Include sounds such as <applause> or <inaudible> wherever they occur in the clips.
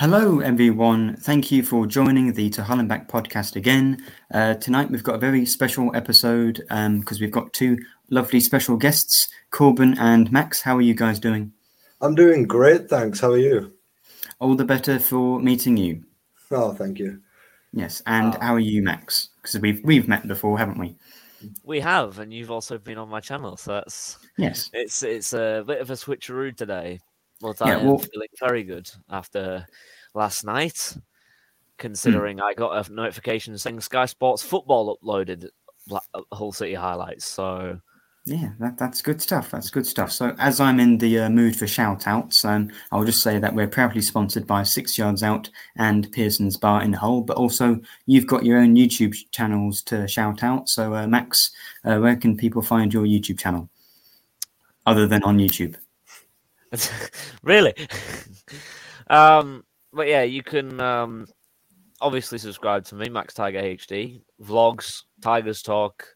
Hello, everyone. Thank you for joining the To Hull and Back podcast again. Uh, tonight, we've got a very special episode because um, we've got two lovely special guests, Corbin and Max. How are you guys doing? I'm doing great, thanks. How are you? All the better for meeting you. Oh, thank you. Yes, and how are you, Max? Because we've we've met before, haven't we? We have, and you've also been on my channel, so that's Yes. it's it's a bit of a switcheroo today. But Yeah, I am well- feeling very good after last night, considering I got a notification saying Sky Sports Football uploaded uh, Hull City highlights. So Yeah, that, that's good stuff. That's good stuff. So, as I'm in the uh, mood for shout outs, um, I'll just say that we're proudly sponsored by Six Yards Out and Pearson's Bar in Hull, but also you've got your own YouTube channels to shout out. So, uh, Max, uh, where can people find your YouTube channel other than on YouTube? <laughs> really, <laughs> um, but yeah, you can um, obviously subscribe to me, Max Tiger HD, vlogs, Tigers Talk,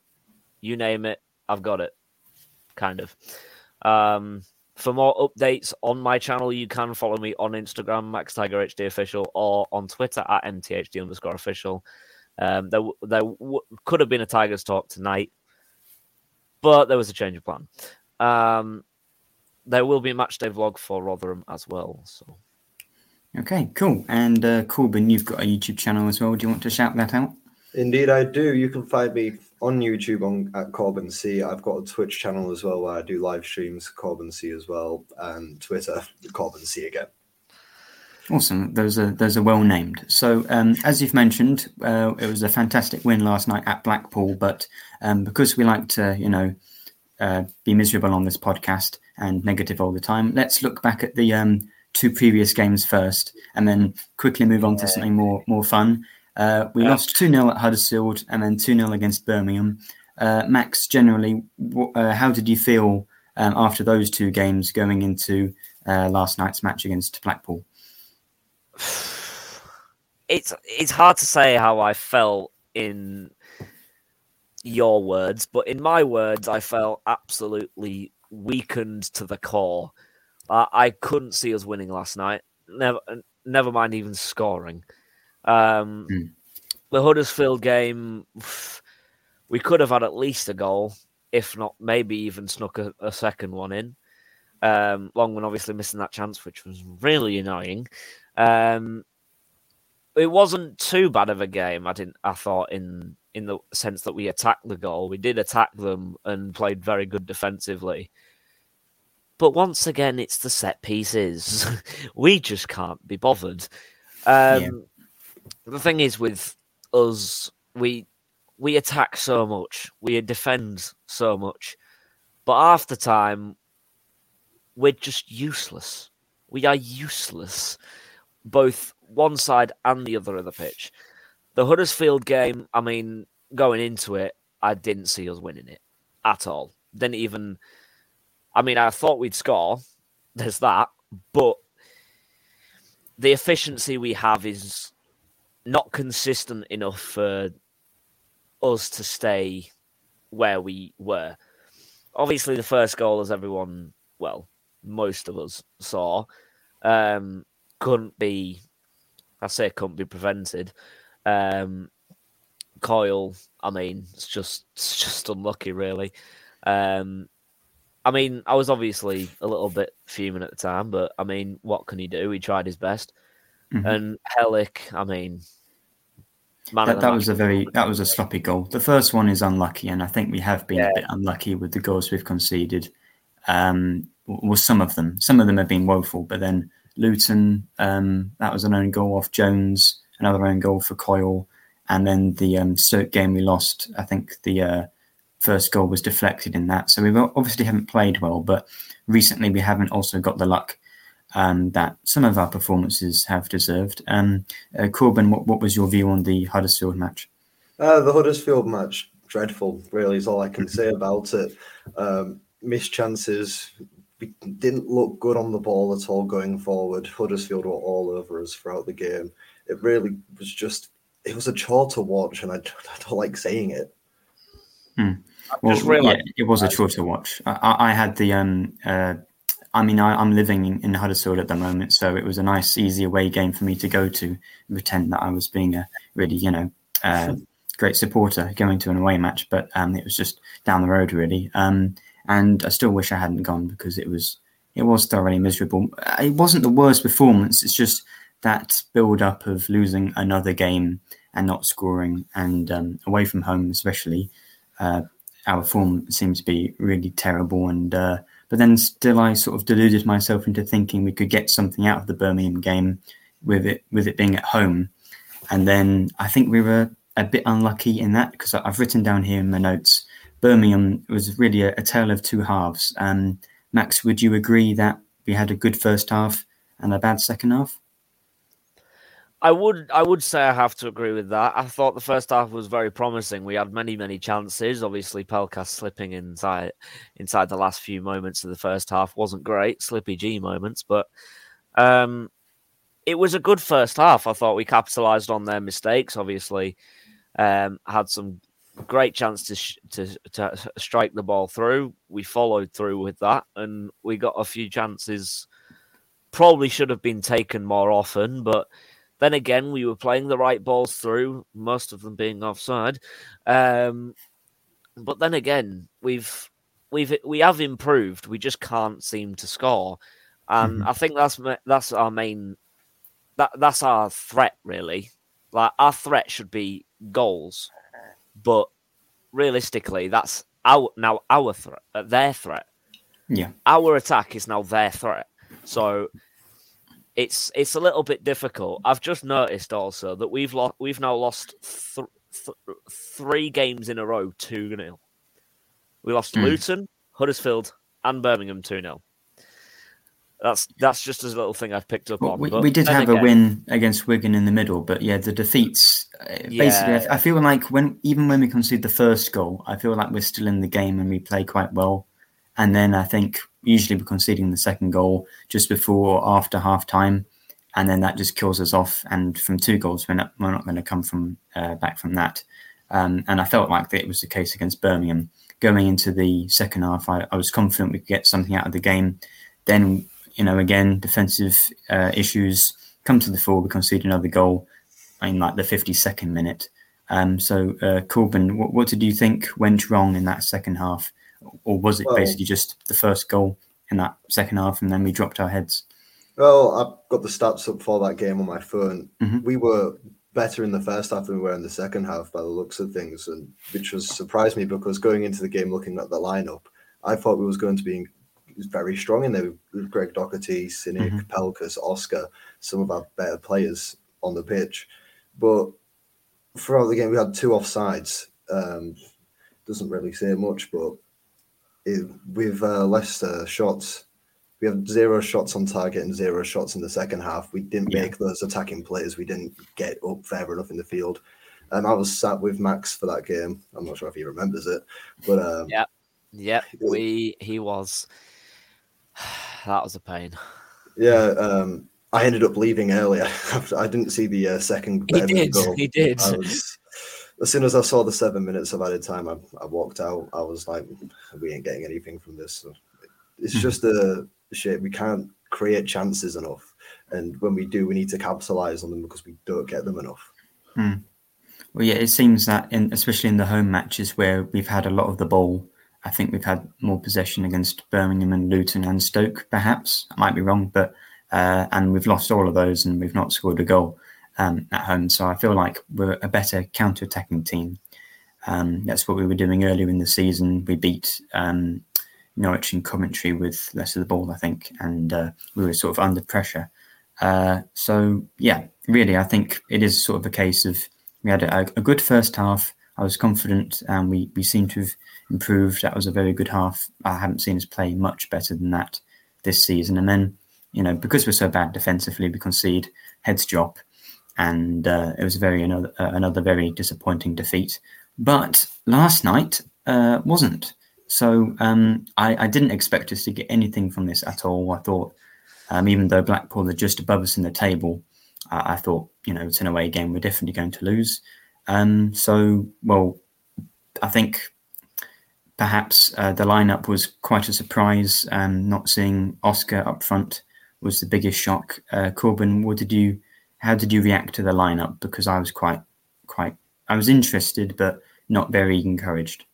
you name it, I've got it, kind of. Um, for more updates on my channel, you can follow me on Instagram, Max Tiger HD Official, or on Twitter at MTHD underscore official. Um, there there w- could have been a Tigers Talk tonight, but there was a change of plan. Um, there will be a match day vlog for Rotherham as well. So Okay, cool. And uh, Corbin, you've got a YouTube channel as well. Do you want to shout that out? Indeed, I do. You can find me on YouTube on at Corbin C. I've got a Twitch channel as well where I do live streams, Corbin C as well, and Twitter, Corbin C again. Awesome. Those are those are well named. So um, as you've mentioned, uh, it was a fantastic win last night at Blackpool. But um, because we like to, you know, uh, be miserable on this podcast and negative all the time, let's look back at the um, two previous games first, and then quickly move on to something more more fun. Uh, we lost two 0 at Huddersfield, and then two 0 against Birmingham. Uh, Max, generally, wh- uh, how did you feel um, after those two games going into uh, last night's match against Blackpool? it's it's hard to say how I felt in your words, but in my words, I felt absolutely weakened to the core. I, I couldn't see us winning last night. Never, never mind even scoring. Um, Mm. The Huddersfield game, we could have had at least a goal, if not maybe even snuck a, a second one in. Um, Longman obviously missing that chance, which was really annoying. Um, it wasn't too bad of a game. I didn't. I thought in in the sense that we attacked the goal. We did attack them and played very good defensively. But once again, it's the set pieces. <laughs> we just can't be bothered. Um, Yeah. The thing is, with us, we we attack so much, we defend so much, but after time we're just useless. We are useless, both one side and the other of the pitch. The Huddersfield game, I mean, going into it, I didn't see us winning it at all. Didn't even. I mean, I thought we'd score. There's that, but the efficiency we have is not consistent enough for us to stay where we were. Obviously, the first goal, as everyone, well, most of us saw, um, couldn't be. I say couldn't be prevented. Um, Coyle, I mean, it's just it's just unlucky, really. Um, I mean, I was obviously a little bit fuming at the time, but I mean, what can he do? He tried his best. Mhm. And Helik, I mean, man That, that was a very that was a sloppy goal. The first one is unlucky, and I think we have been a bit unlucky with the goals we've conceded. Um, well, some of them, some of them have been woeful, but then Luton, um, that was an own goal off Jones, another own goal for Coyle, and then the um, Stoke game we lost. I think the uh, first goal was deflected in that. So we obviously haven't played well, but recently we haven't also got the luck um, that some of our performances have deserved. Um, uh, Corbin, what, what was your view on the Huddersfield match? Uh, the Huddersfield match, dreadful, really, is all I can say about it. Um, missed chances. We didn't look good on the ball at all going forward. Huddersfield were all over us throughout the game. It really was just, it was a chore to watch, and I, I don't like saying it. Well, just realised- yeah, it was a chore to watch. I, I, had the um, uh, I mean, I, I'm living in, in Huddersfield at the moment, so it was a nice, easy away game for me to go to and pretend that I was being a really, you know, uh, great supporter going to an away match. But um, it was just down the road, really. Um, and I still wish I hadn't gone because it was it was thoroughly miserable. It wasn't the worst performance. It's just that build up of losing another game and not scoring, and um, away from home, especially. Uh, our form seemed to be really terrible, and uh, but then still, I sort of deluded myself into thinking we could get something out of the Birmingham game with it with it being at home, and then I think we were a bit unlucky in that because I've written down here in my notes Birmingham was really a, a tale of two halves. Um, Max, would you agree that we had a good first half and a bad second half? I would I would say I have to agree with that. I thought the first half was very promising. We had many many chances. Obviously, Pelkas slipping inside inside the last few moments of the first half wasn't great. Slippy G moments, but um, it was a good first half. I thought we capitalised on their mistakes. Obviously, um, had some great chance to, sh- to to strike the ball through. We followed through with that, and we got a few chances. Probably should have been taken more often, but then again, we were playing the right balls through, most of them being offside. Um, but then again, we've we've we have improved. We just can't seem to score, and I think that's that's our main that that's our threat really. Like our threat should be goals, but realistically, that's our now our threat, uh, their threat. Yeah. Our attack is now their threat. So it's it's a little bit difficult. I've just noticed also that we've lost we've now lost th- th- three games in a row two 0 We lost Hmm. Luton, Huddersfield, and Birmingham two 0 That's that's just a little thing I've picked up Well, on. we, we did have a win against Wigan in the middle, but yeah, the defeats. uh, Basically, I, I feel like when even when we concede the first goal, I feel like we're still in the game and we play quite well. And then I think usually we're conceding the second goal just before or after half time, and then that just kills us off. And from two goals, we're not, we're not going to come from uh, back from that. Um, and I felt like that it was the case against Birmingham. Going into the second half, I, I was confident we could get something out of the game. Then, you know, again, defensive uh, issues come to the fore. We concede another goal in like the 52nd minute. Um, so, uh, Corbin, what, what did you think went wrong in that second half? Or was it Well- basically just the first goal in that second half and then we dropped our heads? Well, I've got the stats up for that game on my phone. Mhm. We were better in the first half than we were in the second half by the looks of things, and which was surprised me because going into the game looking at the lineup, I thought we was going to be very strong in there with Greg Docherty, Sinik, mm-hmm. Pelkas, Oscar, some of our better players on the pitch. But throughout the game, we had two offsides. Um, doesn't really say much, but it, with uh, Leicester shots, we have zero shots on target and zero shots in the second half. We didn't yeah. make those attacking plays. We didn't get up fair enough in the field. Um, I was sat with Max for that game. I'm not sure if he remembers it, but um, yeah, yeah, <laughs> we he was. <sighs> That was a pain. Yeah, um, I ended up leaving earlier. <laughs> I didn't see the uh, second. He did. Goal. He did. Was, as soon as I saw the seven minutes of added time, I, I walked out. I was like, "We ain't getting anything from this." So it's hmm. just a shit. We can't create chances enough, and when we do, we need to capitalize on them because we don't get them enough. Hmm. Well, yeah, it seems that, in, especially in the home matches where we've had a lot of the ball, I think we've had more possession against Birmingham and Luton and Stoke. Perhaps I might be wrong, but uh, and we've lost all of those and we've not scored a goal um, at home. So I feel like we're a better counter-attacking team. Um, that's what we were doing earlier in the season. We beat um, Norwich and Coventry with less of the ball, I think, and uh, we were sort of under pressure. Uh, so yeah, really, I think it is sort of a case of we had a, a good first half. I was confident, and we we seem to have improved. That was a very good half. I haven't seen us play much better than that this season. And then you know, because we're so bad defensively, we concede heads drop, and uh, it was very another uh, another very disappointing defeat. But last night uh, wasn't. So um, I, I, didn't expect us to get anything from this at all. I thought, um, even though Blackpool are just above us in the table, I, I thought, you know, it's an away game. We're definitely going to lose. Um, so, well, I think perhaps uh, the lineup was quite a surprise. Um, not seeing Oscar up front was the biggest shock. Uh, Corbin, what did you? How did you react to the lineup? Because I was quite, quite, I was interested, but not very encouraged.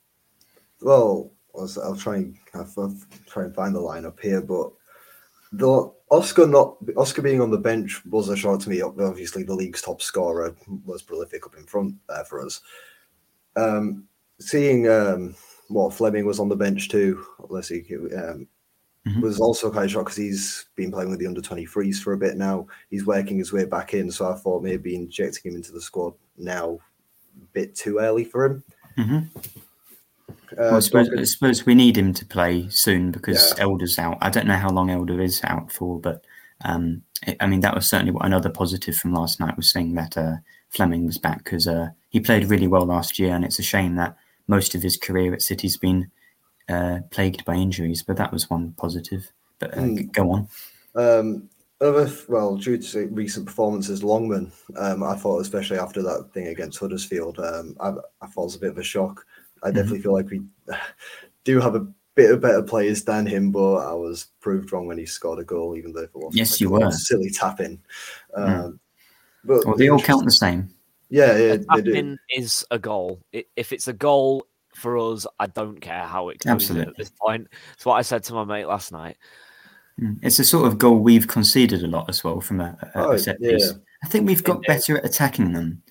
Well, I'll try and I'll try and find the lineup here, but the Oscar not Oscar being on the bench was a shock to me. Obviously, the league's top scorer was prolific up in front there for us. Um, seeing um, what Fleming was on the bench too. Let's see, um, mm-hmm. was also quite shocked because he's been playing with the under 23s for a bit now. He's working his way back in, so I thought maybe injecting him into the squad now a bit too early for him. Mm-hmm. Uh, well, I suppose, I suppose, we need him to play soon because yeah. Elder's out. I don't know how long Elder is out for, but um, it, I mean that was certainly what another positive from last night was saying that uh, Fleming was back because uh, he played really well last year, and it's a shame that most of his career at City's been uh, plagued by injuries, but that was one positive. But uh, mm. go on. Um, other, well, due to recent performances, Longman, um, I thought, especially after that thing against Huddersfield, um, I, I thought it was a bit of a shock. I mm-hmm. definitely feel like we <laughs> do have a bit of better players than him, but I was proved wrong when he scored a goal, even though it was yes, like you were silly tapping. Mm. Um, But well, they all count the same. Yeah, yeah, they do. is a goal. If it's a goal, for us, I don't care how it goes Absolutely. at this point. It's what I said to my mate last night. Hmm. It's a sort of goal we've conceded a lot as well from a, a, oh, a set piece. Yeah. I think we've got better at attacking them.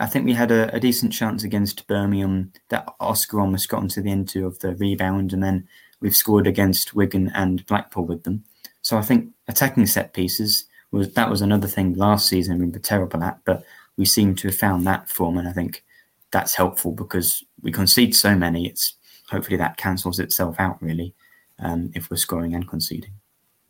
I think we had a, a, decent chance against Birmingham that Oscar almost got into the end two of the rebound, and then we've scored against Wigan and Blackpool with them. So I think attacking set pieces was that was another thing last season we were terrible at, but we seem to have found that form, and I think that's helpful because we concede so many. It's hopefully that cancels itself out really um, if we're scoring and conceding.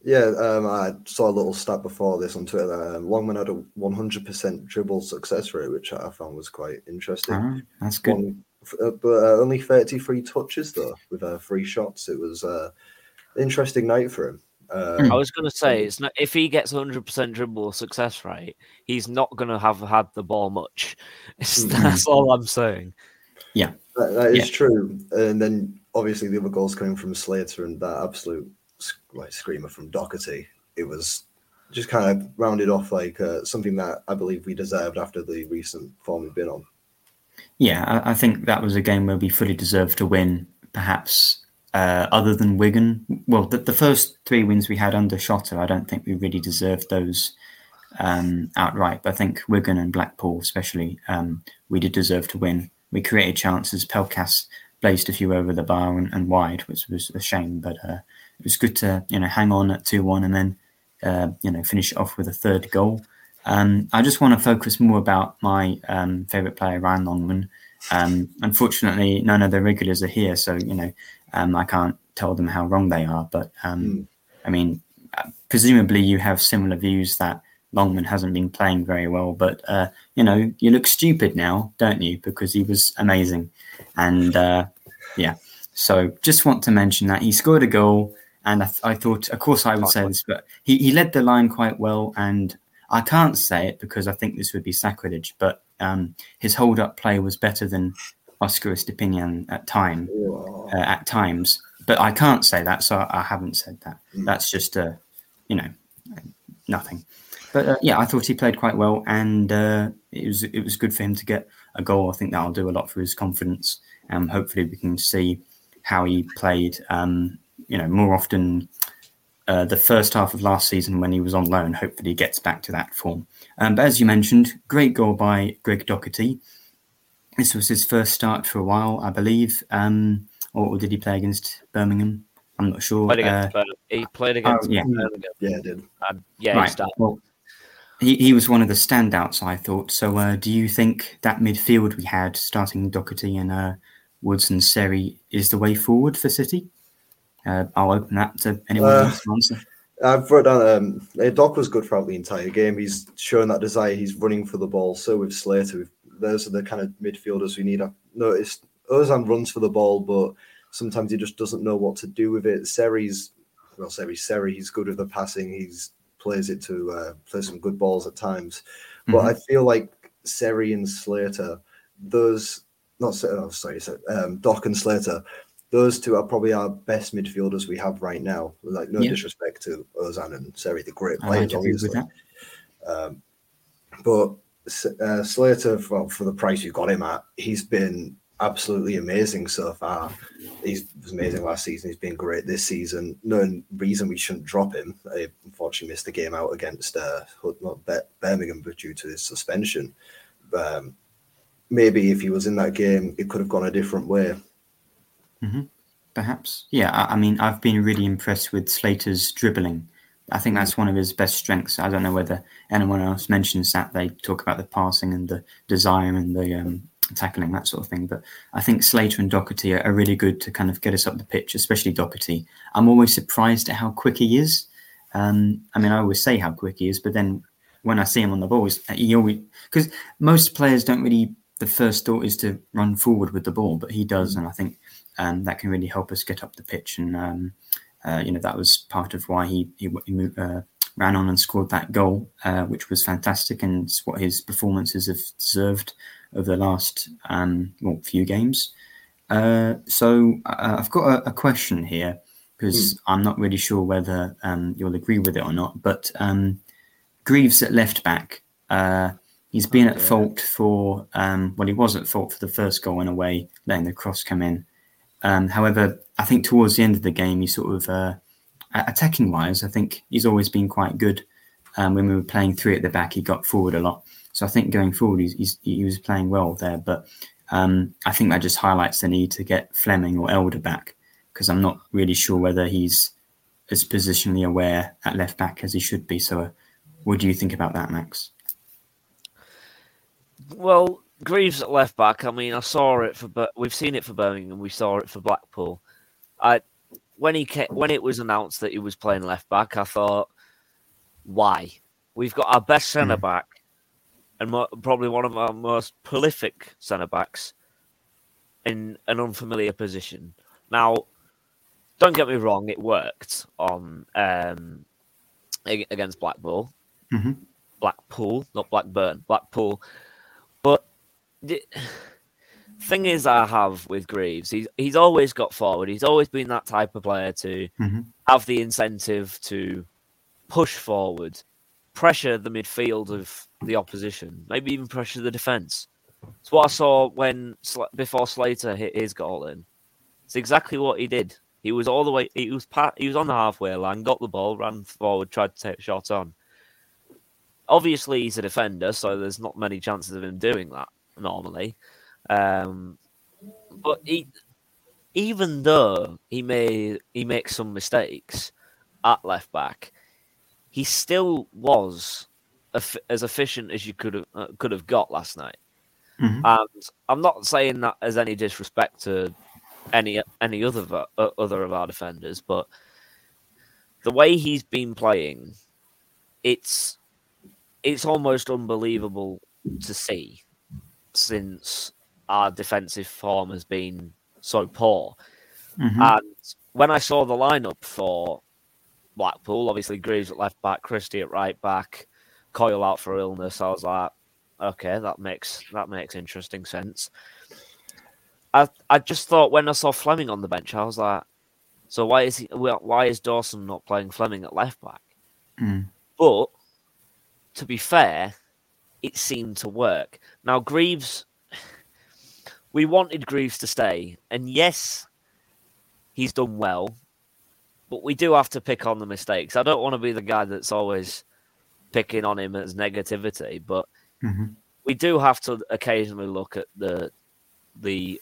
Yeah, um, I saw a little stat before this on Twitter. Um, Longman had a 100% dribble success rate, which I found was quite interesting. Ah, that's good. One, uh, but uh, only 33 touches though, with uh, three shots. It was uh, an interesting night for him. Um, I was going to say, it's not, if he gets 100% dribble success rate, he's not going to have had the ball much. <laughs> Mm-hmm. That's all I'm saying. Yeah, that, that is yeah. true. And then obviously the other goals coming from Slater and that absolute like screamer from Docherty. It was just kind of rounded off like uh, something that I believe we deserved after the recent form we've been on. Yeah, I, I think that was a game where we fully deserved to win. Perhaps uh, other than Wigan. Well, the, the, first three wins we had under Shota, I don't think we really deserved those um, outright. But I think Wigan and Blackpool, especially, um, we did deserve to win. We created chances. Pelkas blazed a few over the bar and, and wide, which was a shame. But uh, it was good to you know hang on at two one and then uh, you know finish off with a third goal. Um, I just want to focus more about my um, favourite player, Ryan Longman. Um, unfortunately, none of the regulars are here, so you know um, I can't tell them how wrong they are. But mm. I mean, presumably you have similar views that Longman hasn't been playing very well. But uh, you know, you look stupid now, don't you? Because he was amazing, and uh, yeah. So just want to mention that he scored a goal, and I, th- I thought, of course, I would say this, but he, he led the line quite well, and I can't say it because I think this would be sacrilege, but um, his hold up play was better than Oscar Estupiñán at time uh, at times. But I can't say that, so I, haven't said that. Mm. That's just a, you know, nothing. But uh, yeah, I thought he played quite well, and uh, it was it was good for him to get a goal. I think that'll do a lot for his confidence. Um, hopefully, we can see how he played. Um, you know, more often. Uh, the first half of last season when he was on loan. Hopefully, he gets back to that form. Um, but as you mentioned, great goal by Greg Docherty. This was his first start for a while, I believe. Um, or, or, did he play against Birmingham? I'm not sure. Played against, uh, he played against oh, yeah. Birmingham. Yeah, did. Um, yeah, right. Well, he, he was one of the standouts, I thought. So, uh, do you think that midfield we had, starting Docherty and uh, Woods and Seri, is the way forward for City? Uh, I'll open that to anyone uh, wants to answer. I've wrote down. Um, Doc was good throughout the entire game. He's shown that desire. He's running for the ball. So with Slater, those are the kind of midfielders we need. I've noticed Ozan runs for the ball, but sometimes he just doesn't know what to do with it. Seri's well, Seri Seri, he's good with the passing. He's plays it to uh, play some good balls at times. Mm-hmm. But I feel like Seri and Slater, those not oh, sorry, um, Doc and Slater, those two are probably our best midfielders we have right now. Like no yeah. disrespect to Ozan and Seri, the great players, obviously. Um, but uh, Slater, well, for the price you got him at, he's been absolutely amazing so far. He was amazing last season. He's been great this season. No reason we shouldn't drop him. He unfortunately missed the game out against uh, Birmingham but due to his suspension. Um, maybe if he was in that game, it could have gone a different way. Mm-hmm. Perhaps, yeah. I, I, mean, I've been really impressed with Slater's dribbling. I think that's one of his best strengths. I don't know whether anyone else mentions that. They talk about the passing and the desire and the um, tackling, that sort of thing. But I think Slater and Docherty are, are, really good to kind of get us up the pitch, especially Docherty. I'm always surprised at how quick he is. Um, I mean, I always say how quick he is, but then when I see him on the ball, he always because most players don't really. The first thought is to run forward with the ball, but he does, mm. and I think um, that can really help us get up the pitch. And um, uh, you know that was part of why he he, he moved, uh, ran on and scored that goal, uh, which was fantastic, and it's what his performances have deserved over the last um, well, few games. Uh, so uh, I've got a, a question here because mm. I'm not really sure whether um, you'll agree with it or not. But um, Greaves at left back, uh, he's been okay. at fault for um, well, he was at fault for the first goal in a way, letting the cross come in. Um, however, I think towards the end of the game, he sort of uh, attacking wise, I think he's always been quite good. Um, when we were playing three at the back, he got forward a lot. So I think going forward, he's, he's he was playing well there. But um, I think that just highlights the need to get Fleming or Elder back because I'm not really sure whether he's as positionally aware at left back as he should be. So, what do you think about that, Max? Well, Greaves at left back. I mean, I saw it for, but we've seen it for Birmingham. We saw it for Blackpool. I when he came, when it was announced that he was playing left back, I thought, why? We've got our best centre back and mo- probably one of our most prolific centre backs in an unfamiliar position. Now, don't get me wrong, it worked on um, against Blackpool, mm-hmm. Blackpool, not Blackburn, Blackpool. But the thing is, I have with Greaves, he's he's always got forward. He's always been that type of player to mm-hmm. have the incentive to push forward pressure the midfield of the opposition, maybe even pressure the defence. It's what I saw when before Slater hit his goal in. It's exactly what he did. He was all the way. He was pat, he was on the halfway line, got the ball, ran forward, tried to take a shot on. Obviously, he's a defender, so there's not many chances of him doing that normally. Um, but he even though he may he makes some mistakes at left back, he still was as efficient as you could have uh, could have got last night. Mm-hmm. And I'm not saying that as any disrespect to any any other uh, other of our defenders, but the way he's been playing, it's it's almost unbelievable to see since our defensive form has been so poor. Mm-hmm. And when I saw the lineup for Blackpool, obviously Greaves at left back, Christie at right back, Coyle out for illness, I was like, okay, that makes that makes interesting sense. I I just thought when I saw Fleming on the bench, I was like, so why is he? Why is Dawson not playing Fleming at left back? Mm. But to be fair, it seemed to work. Now Greaves, we wanted Greaves to stay, and yes, he's done well, but we do have to pick on the mistakes. I don't want to be the guy that's always picking on him as negativity, but mm-hmm. we do have to occasionally look at the the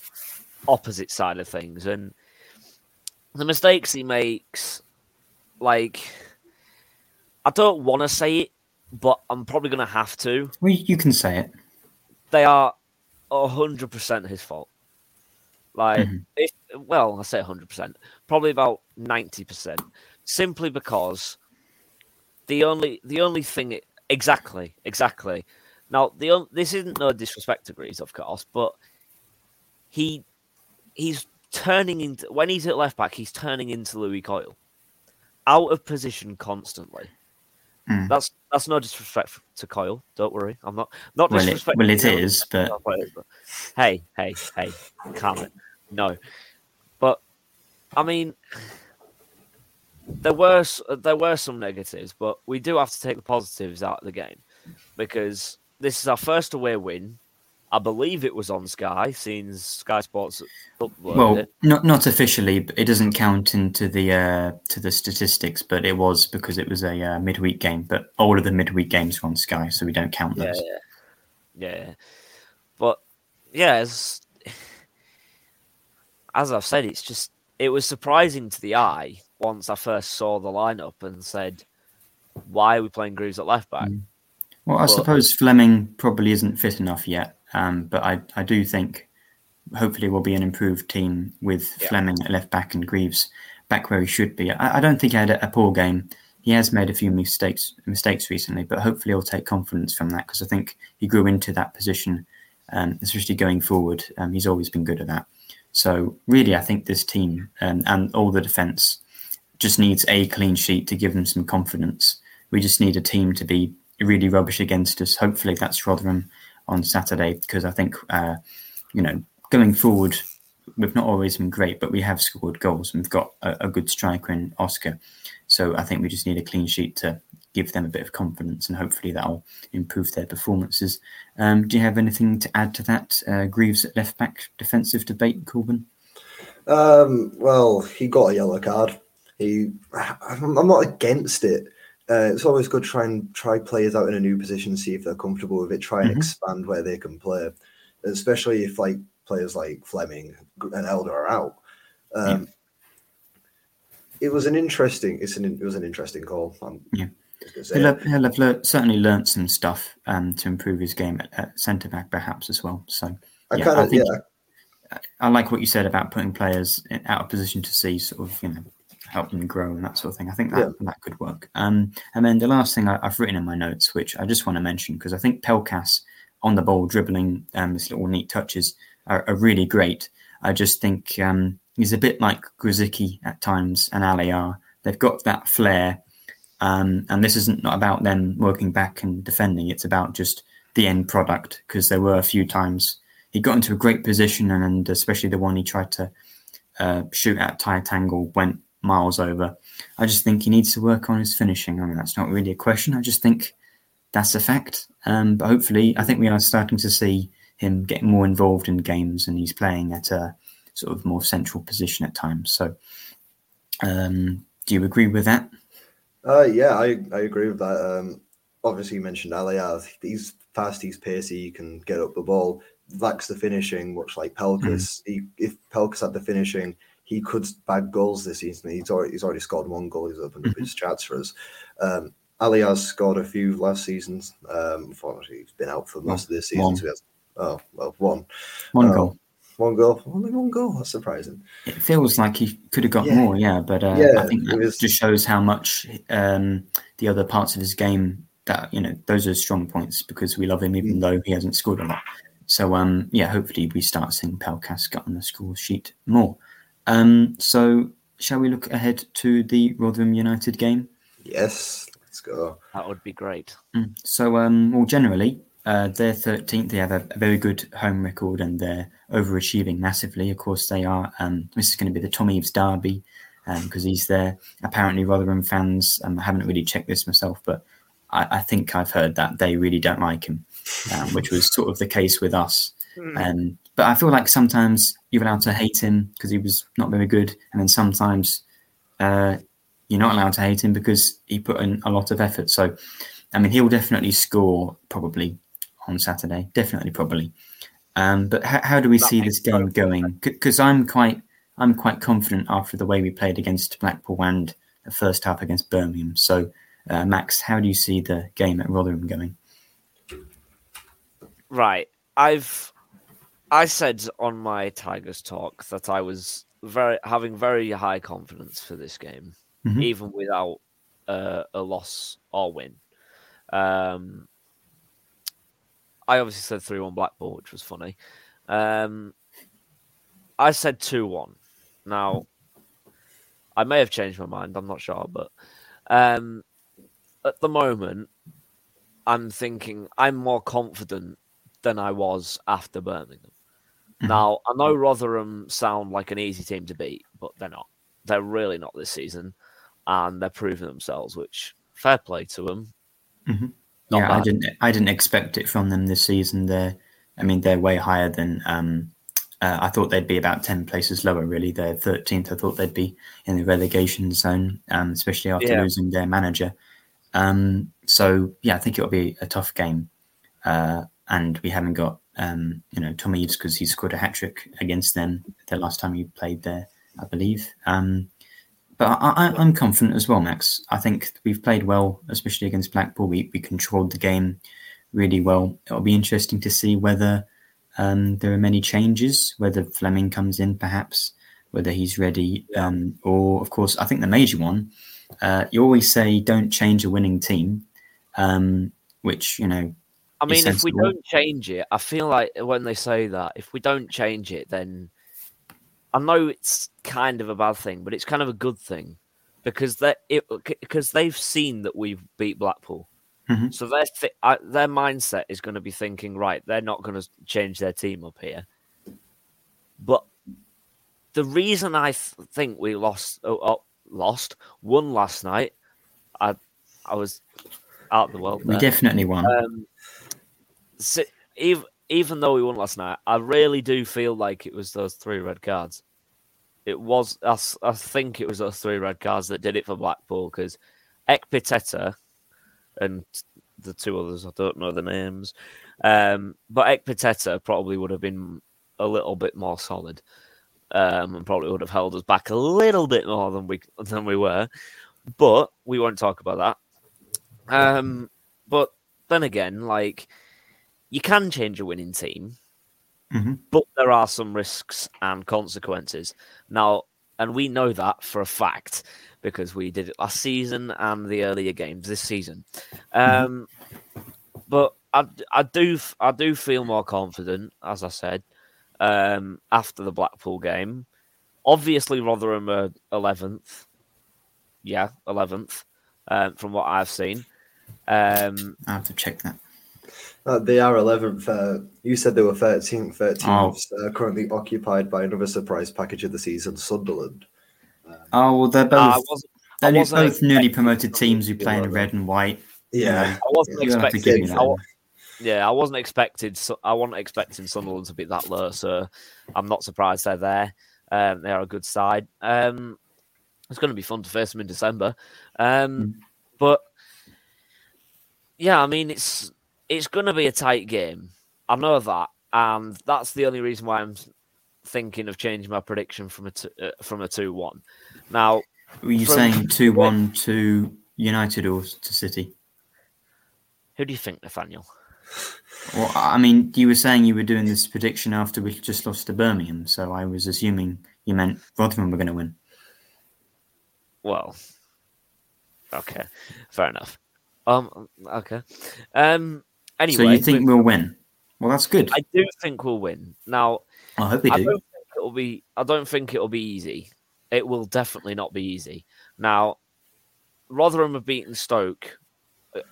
opposite side of things and the mistakes he makes. Like, I don't want to say it, but I'm probably going to have to. Well, you can say it. They are hundred percent his fault. Like, mm-hmm. if well, I say hundred percent, probably about ninety percent, simply because the only the only thing it, exactly exactly. Now the this isn't no disrespect to Greaves, of course, but he he's turning into when he's at left back, he's turning into Lewie Coyle, out of position constantly. Mm. That's that's no disrespect to Coyle. Don't worry, I'm not not well, it, well, it is, but... but hey, hey, hey, calm it. No, but I mean, there were there were some negatives, but we do have to take the positives out of the game because this is our first away win. I believe it was on Sky, seeing Sky Sports Well, it. not not officially, but it doesn't count into the uh, to the statistics. But it was because it was a uh, midweek game. But all of the midweek games were on Sky, so we don't count those. Yeah, yeah, yeah. But yeah, as as I've said, it's just it was surprising to the eye once I first saw the lineup and said, "Why are we playing Greaves at left back?" Mm. Well, I but, suppose Fleming probably isn't fit enough yet, um, but I I do think hopefully we'll be an improved team with yeah. Fleming at left back and Greaves back where he should be. I, I don't think he had a, a, poor game. He has made a few mistakes mistakes recently, but hopefully he'll take confidence from that because I think he grew into that position, um, especially going forward. Um, he's always been good at that. So really, I think this team um, and all the defence just needs a clean sheet to give them some confidence. We just need a team to be really rubbish against us. Hopefully, that's Rotherham on Saturday because I think uh, you know going forward, we've not always been great, but we have scored goals and we've got a, a, good striker in Oscar. So I think we just need a clean sheet to give them a bit of confidence and hopefully that'll improve their performances. Um, do you have anything to add to that? Uh, Greaves at left back defensive debate, Corbin? Um, well, he got a yellow card. He, I'm not against it. Uh, it's always good to try and try players out in a new position, see if they're comfortable with it, try and mm-hmm. expand where they can play, especially if like players like Fleming and Elder are out. Um, yeah. It was an interesting. It's an. It was an interesting call. I'm, yeah. He'll have, he'll have learned, certainly learned some stuff um, to improve his game at, at centre back, perhaps as well. So, I yeah, kinda, I think yeah. I like what you said about putting players out of position to see, sort of, you know, help them grow and that sort of thing. I think that yeah. that could work. Um, and then the last thing I, have written in my notes, which I just want to mention, because I think Pelkas on the ball dribbling um, this little neat touches are, are really great. I just think um, he's a bit like Grosicki at times and Allahyar. They've got that flair. Um, and this isn't not about them working back and defending. It's about just the end product because there were a few times he got into a great position and, and especially the one he tried to uh, shoot at tight angle went miles over. I just think he needs to work on his finishing. I mean, that's not really a question. I just think that's a fact. Um, but hopefully, I think we are starting to see him getting more involved in games and he's playing at a sort of more central position at times. So, um, do you agree with that? Uh, yeah, I, I agree with that. Um, obviously, you mentioned Allahyar. He's fast, he's pacey, he can get up the ball. lacks the finishing, much like Pelkas. He, if Pelkas had the finishing, he could bag goals this season. He's already he's already scored one goal. He's opened up his chats for us. Um, Ali has scored a few last seasons. Um, unfortunately, he's been out for most of this season. One. So he has, oh well, one, One Um, goal. One goal, only one goal. That's surprising. It feels like he could have got Yeah. more, yeah. But uh, Yeah, I think it that was- just shows how much um, the other parts of his game that you know those are strong points because we love him Mm. even though he hasn't scored a lot. So um, yeah, hopefully we start seeing Pelkas get on the score sheet more. Um, so shall we look ahead to the Rotherham United game? Yes, let's go. That would be great. Mm. So, um, well, generally, uh, they're 13th. They have a, a very good home record and they're overachieving massively. Of course, they are. Um, this is going to be the Tom Eaves derby because he's there. Apparently, Rotherham fans, um, I haven't really checked this myself, but I, I think I've heard that they really don't like him, um, which was sort of the case with us. Um, but I feel like sometimes you're allowed to hate him because he was not very good, and then sometimes uh, you're not allowed to hate him because he put in a lot of effort. So, I mean, he'll definitely score probably on Saturday. Definitely, probably. Um, but how, how do we That see this game going? Because I'm quite, I'm quite confident after the way we played against Blackpool and the first half against Birmingham. So, uh, Max, how do you see the game at Rotherham going? Right. I've I said on my Tigers talk that I was very having very high confidence for this game, Mhm. even without uh, a loss or win. Um, I obviously said three one Blackpool, which was funny. Um, I said two one. Now, I may have changed my mind. I'm not sure, but um, at the moment, I'm thinking I'm more confident than I was after Birmingham. Now, I know Rotherham sound like an easy team to beat, but they're not. They're really not this season, and they're proving themselves. Which fair play to them. Mhm. Not yeah, I didn't. I didn't expect it from them this season. They're, I mean, they're way higher than. Um, uh, I thought they'd be about ten places lower. Really, they're thirteenth. I thought they'd be in the relegation zone, um, especially after Yeah. losing their manager. Um, so yeah, I think it'll be a tough game, uh, and we haven't got um, you know Tom Eaves because he scored a hat trick against them the last time he played there, I believe. Um, but I, I, I'm confident as well, Max. I think we've played well, especially against Blackpool. We, we controlled the game really well. It'll be interesting to see whether um, there are many changes, whether Fleming comes in, perhaps, whether he's ready, um, or of course, I think the major one. Uh, you always say don't change a winning team, um, which you know. I mean, if we don't change it, I feel like when they say that, if we don't change it, then I know it's kind of a bad thing, but it's kind of a good thing because they it because they've seen that we've beat Blackpool, Mhm. so their th- uh, their mindset is going to be thinking, right, they're not going to change their team up here. But the reason I th- think we lost, oh, oh, lost, won last night, I I was out of the world. we there. definitely won. Um, so, even even though we won last night, I really do feel like it was those three red cards. It was, i think it was those three red cards that did it for Blackpool because Ekpiteta and the two others, I don't know the names, um, but Ekpiteta probably would have been a little bit more solid um, and probably would have held us back a little bit more than we than we were. But we won't talk about that. Um, but then again, like you can change a winning team, Mhm. but there are some risks and consequences. Now, and we know that for a fact because we did it last season and the earlier games this season. Um, but I, I do I do feel more confident, as I said, um, after the Blackpool game. Obviously, Rotherham are eleventh. Yeah, eleventh, um, from what I've seen. Um, I have to check that. Uh, they are 11th. Uh, you said they were 13th. 13th Oh. uh, currently occupied by another surprise package of the season, Sunderland. Oh well, they're both. I they're both newly expecting promoted teams who play in red and white. Yeah. I wasn't You'll have to expecting. give that yeah, I wasn't expected. So I wasn't expecting Sunderland to be that low. So I'm not surprised they're there. Um, they are a good side. Um, it's going to be fun to face them in December. Um, But yeah, I mean it's it's going to be a tight game. I know that, and that's the only reason why I'm thinking of changing my prediction from a two, uh, from a two one. Now, Were you From- saying two one to United or to City? who do you think, Nathaniel? Well, I mean, you were saying you were doing this prediction after we just lost to Birmingham, so I was assuming you meant Rotherham were going to win. Well, okay, fair enough. Um, okay. Um. Anyway, so you think we'll win? Well, that's good. I do think we'll win. Now, I hope we I do. don't think it'll be. I don't think it'll be easy. It will definitely not be easy. Now, Rotherham have beaten Stoke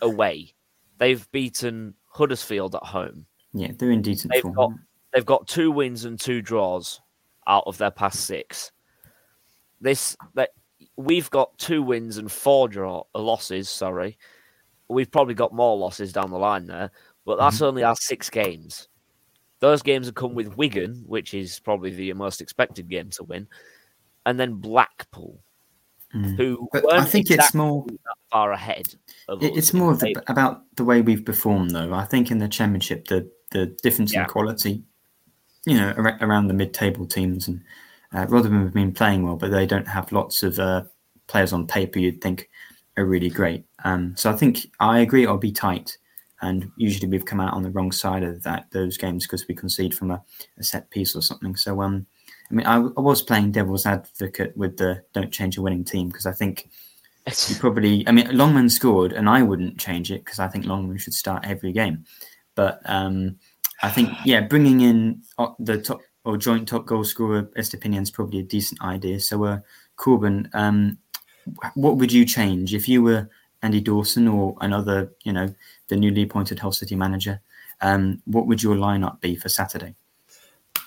away. They've beaten Huddersfield at home. Yeah, they're in decent They've form. got they've got two wins and two draws out of their past six. This that we've got two wins and four draw uh, losses. Sorry, we've probably got more losses down the line there, but that's Mm-hmm. only our six games. Those games have come with Wigan, which is probably the most expected game to win, and then Blackpool, Mm. who I think it's more. that far ahead. It's more of the, about the way we've performed, though. I think in the championship, the the difference Yeah. in quality, you know, ar- around the mid-table teams, and uh, Rotherham have been playing well, but they don't have lots of uh, players on paper you'd think are really great. Um, so I think I agree it'll be tight, and usually we've come out on the wrong side of that those games because we concede from a, a set piece or something. So um, I mean, I, I was playing devil's advocate with the don't change a winning team because I think you probably i mean longman scored and i wouldn't change it because i think longman should start every game but um i think yeah bringing in uh, the top or joint top goal scorer is probably a decent idea so uh corbin um what would you change if you were andy dawson or another you know the newly appointed hull city manager um what would your lineup be for saturday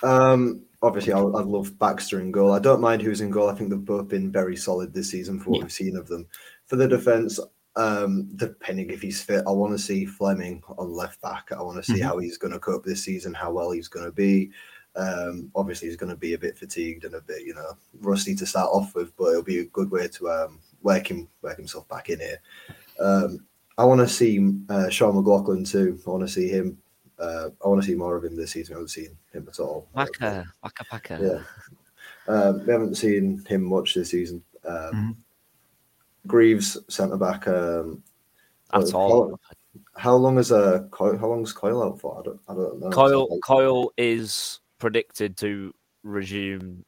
Um, obviously, I, I love Baxter in goal. I don't mind who's in goal. I think they've both been very solid this season for what Yeah. we've seen of them. For the defence, um, depending if he's fit, I want to see Fleming on left back. I want to see Mhm. how he's going to cope this season, how well he's going to be. Um, obviously, he's going to be a bit fatigued and a bit, you know, rusty to start off with, but it'll be a good way to um, work him, work himself back in here. Um, I want to see uh, Sean McLoughlin too. I want to see him. Uh, I want to see more of him this season. I haven't seen him at all. Waka, waka, waka. Yeah. Um, we haven't seen him much this season. Um, Mhm. Greaves centre back. Um, That's uh, all. How, how long is uh, Coyle, how long is Coyle out for? I don't, I don't know. Coyle Like, Coyle is predicted to resume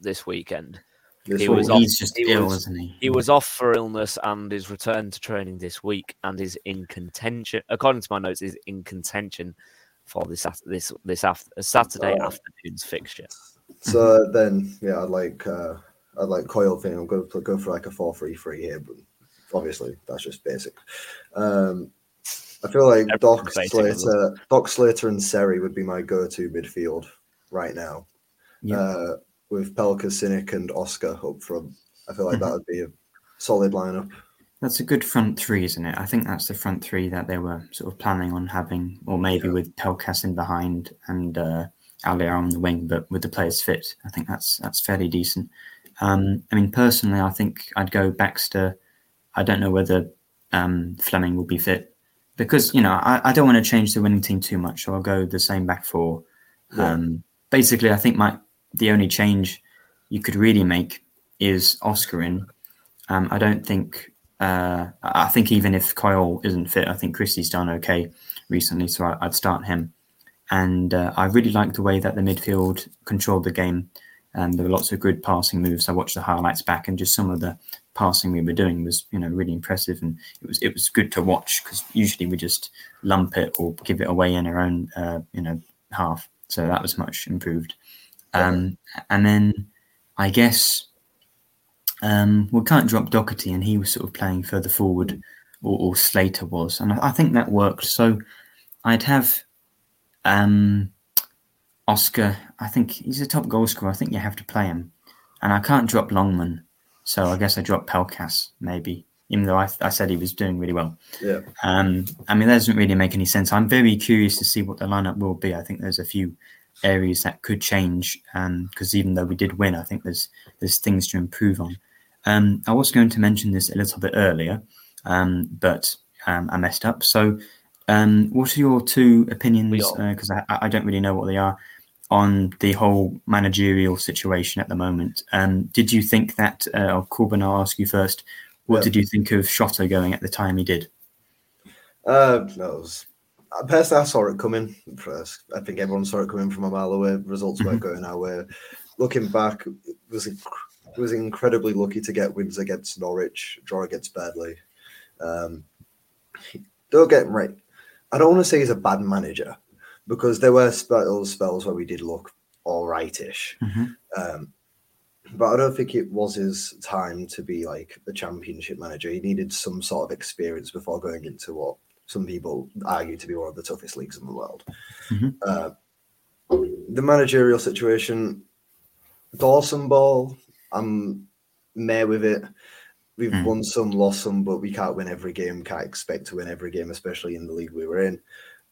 this weekend. this he was off- he's just he ill was- isn't he He was off for illness and is returned to training this week and is in contention. According to my notes, is in contention for this this this after, Saturday Oh. afternoon's fixture. So then, yeah, I'd like uh, I'd like Coyle thing. I'm going to go for like a four-three-three here, but obviously that's just basic. Um, I feel like Doc basic, Slater, Doc Slater, and Seri would be my go-to midfield right now. Yeah. Uh, with Pelka, Sinik, and Oscar up front, I feel like Mhm. that would be a solid lineup. That's a good front three, isn't it? I think that's the front three that they were sort of planning on having, or maybe Yeah. with Pelkas in behind and uh, Allahyar on the wing, but with the players fit, I think that's that's fairly decent. Um, I mean, personally, I think I'd go Baxter. I don't know whether um, Fleming will be fit because you know I, I don't want to change the winning team too much, so I'll go the same back four. Yeah. Basically, I think my the only change you could really make is Oscar in. Um, I don't think. Uh, I think even if Coyle isn't fit, I think Christie's done okay recently, so I, I'd start him. And uh, I really like the way that the midfield controlled the game. And there were lots of good passing moves. I watched the highlights back, and just some of the passing we were doing was, you know, really impressive. And it was it was good to watch because usually we just lump it or give it away in our own, uh, you know, half. So that was much improved. Um, and then I guess um, we can't drop Docherty, and he was sort of playing further forward, or, or Slater was, and I, I think that worked. So I'd have um, Oscar. I think he's a top goal scorer. I think you have to play him, and I can't drop Longman. So I guess I drop Pelkas maybe, even though I, I said he was doing really well. Yeah. Um, I mean, that doesn't really make any sense. I'm very curious to see what the lineup will be. I think there's a few areas that could change because even though we did win, I think there's there's things to improve on. Um, I was going to mention this a little bit earlier, um, but um, I messed up. So Um, what are your two opinions? Because I, I don't really know what they are on the whole managerial situation at the moment. Um, did you think that, uh, or Corbin, I'll ask you first. What Yeah. did you think of Shota going at the time he did? Uh, no, was, uh, personally, I saw it coming. First, I think everyone saw it coming from a mile away. Results weren't going our way. Looking back, it was inc- was incredibly lucky to get wins against Norwich, draw against Burnley. Um, don't get me right. I don't want to say he's a bad manager because there were spells spells where we did look all rightish. Mhm. Um, but I don't think it was his time to be like a championship manager. He needed some sort of experience before going into what some people argue to be one of the toughest leagues in the world. Mhm. Uh, the managerial situation, Dawson Ball, I'm meh with it. We've Mm. won some, lost some, but we can't win every game. Can't expect to win every game, especially in the league we were in.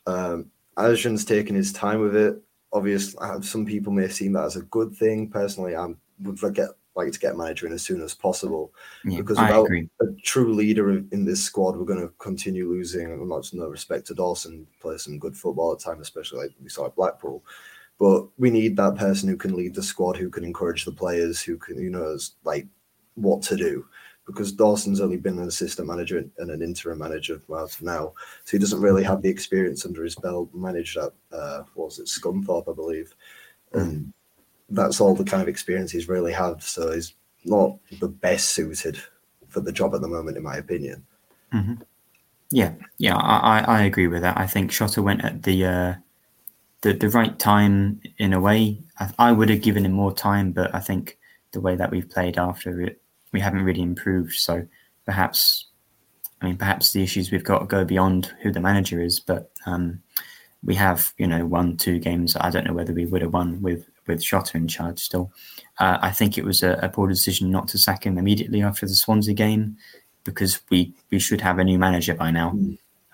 Um, Acun's taken his time with it. Obviously, uh, some people may see that as a good thing. Personally, I would like, to get manager in as soon as possible Yeah, because without a true leader in in this squad, we're going to continue losing. That's no respect to Dawson, play some good football at times, especially like we saw at Blackpool. But we need that person who can lead the squad, who can encourage the players, who can, who knows like what to do. Because Dawson's only been an assistant manager and an interim manager well for now, so he doesn't really have the experience under his belt. Managed at uh, what was it Scunthorpe, I believe, and that's all the kind of experience he's really had. So he's not the best suited for the job at the moment, in my opinion. Yeah, yeah, I, I, agree with that. I think Shota went at the uh, the the right time in a way. I, I would have given him more time, but I think the way that we've played after it, we haven't really improved. So perhaps, I mean, perhaps the issues we've got go beyond who the manager is. But um, we have, you know, won two games. I don't know whether we would have won with with Shota in charge still. Uh, I think it was a, a poor decision not to sack him immediately after the Swansea game because we we should have a new manager by now.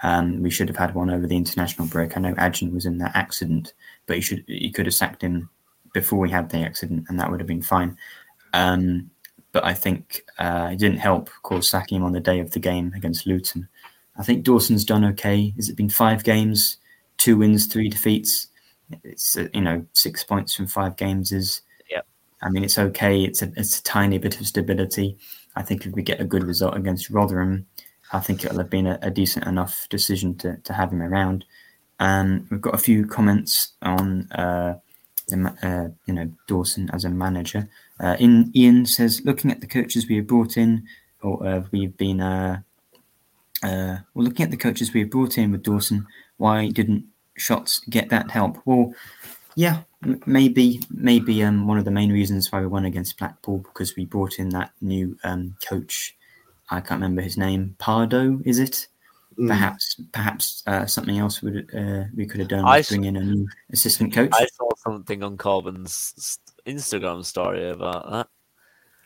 Um, we should have had one over the international break. I know Acun was in that accident, but he should he could have sacked him before we had the accident, and that would have been fine. Um, but I think uh, it didn't help, of course, sacking him on the day of the game against Luton. I think Dawson's done okay. Has it been five games, two wins, three defeats? It's uh, you know six points from five games is. Yep. I mean, it's okay. It's a it's a tiny bit of stability. I think if we get a good result against Rotherham, I think it'll have been a, a decent enough decision to, to have him around. Um, we've got a few comments on uh, the, uh, you know Dawson as a manager. Uh, in Ian says, looking at the coaches we have brought in, or uh, we've been uh, uh, well, looking at the coaches we have brought in with Dawson, why didn't Shots get that help? Well, yeah, m- maybe maybe um, one of the main reasons why we won against Blackpool because we brought in that new um, coach. I can't remember his name. Pardo, is it? Mm. Perhaps perhaps uh, something else would uh, we could have done I was s- bring in a new assistant coach. I saw something on Corbin's Instagram story about that.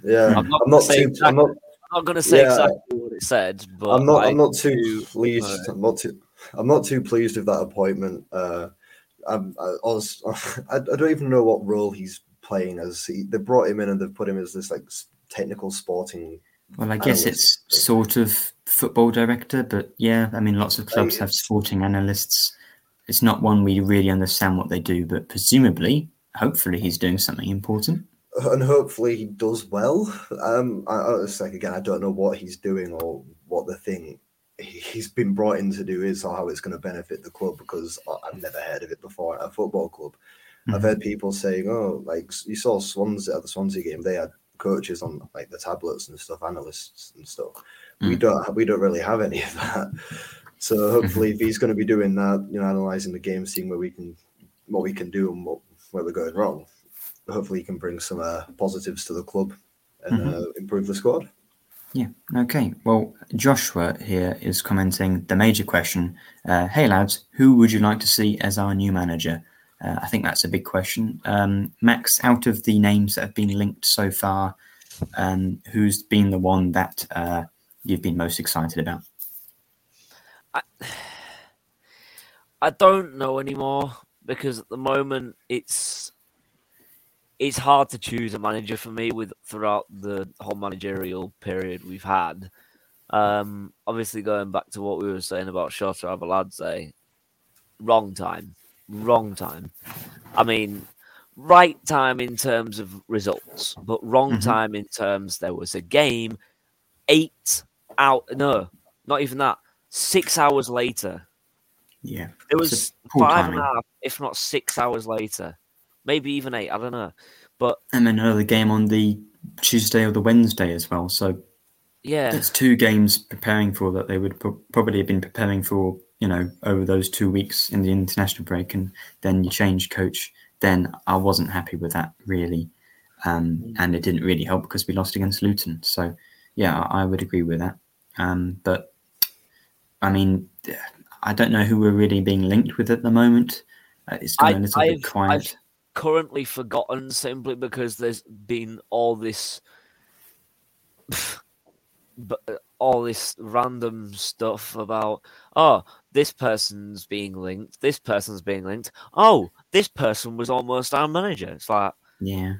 Yeah, I'm I'm not not, too. exactly- I'm not. I'm not going to say Yeah. exactly what it said, but I'm not. I I'm not too pleased. uh, I'm not too. I'm not too pleased with that appointment. Uh, I'm, I, I was. <laughs> I, don't even know what role he's playing as. He, they brought him in and they've put him as this like technical sporting. Well, I guess analyst. it's sort of football director, but yeah, I mean, lots of clubs have sporting analysts. It's not one we really understand what they do, but presumably, hopefully, he's doing something important. and hopefully he does well. Um, I, I it's like again, I don't know what he's doing or what the thing he's been brought in to do is how it's going to benefit the club because I've never heard of it before at a football club. I've Mhm. heard people saying, "Oh, like you saw Swansea at the Swansea game, they had coaches on like the tablets and stuff, analysts and stuff. We Mm. don't, we don't really have any of that. <laughs> So hopefully, if he's going to be doing that, you know, analyzing the game, seeing where we can, what we can do and what where we're going wrong, hopefully he can bring some uh, positives to the club and Mhm. uh, improve the squad. Yeah. Okay. Well, Joshua here is commenting the major question. Uh, hey lads, who would you like to see as our new manager? Uh, I think that's a big question. Um, Max, out of the names that have been linked so far, um, who's been the one that uh, you've been most excited about? I <sighs> don't know anymore because at the moment it's it's hard to choose a manager for me with throughout the whole managerial period we've had. Um, obviously, going back to what we were saying about Shota Arveladze, wrong time, wrong time. I mean, right time in terms of results, but wrong Mhm. time in terms there was a game eight out. No, not even that. Six hours later, Yeah. it was five and a half, if not six hours later, maybe even eight. I don't know, but And then another game on the Tuesday or the Wednesday as well. So yeah, That's two games preparing for that they would pro- probably have been preparing for, you know, over those two weeks in the international break, and then you change coach. Then I wasn't happy with that really, um, and it didn't really help because we lost against Luton. So yeah, I, would agree with that. Um, but I mean, I don't know who we're really being linked with at the moment. Uh, it's gone I- a little I've- bit quiet. Currently forgotten simply because there's been all this but uh, all this random stuff about oh this person's being linked this person's being linked oh this person was almost our manager it's like yeah,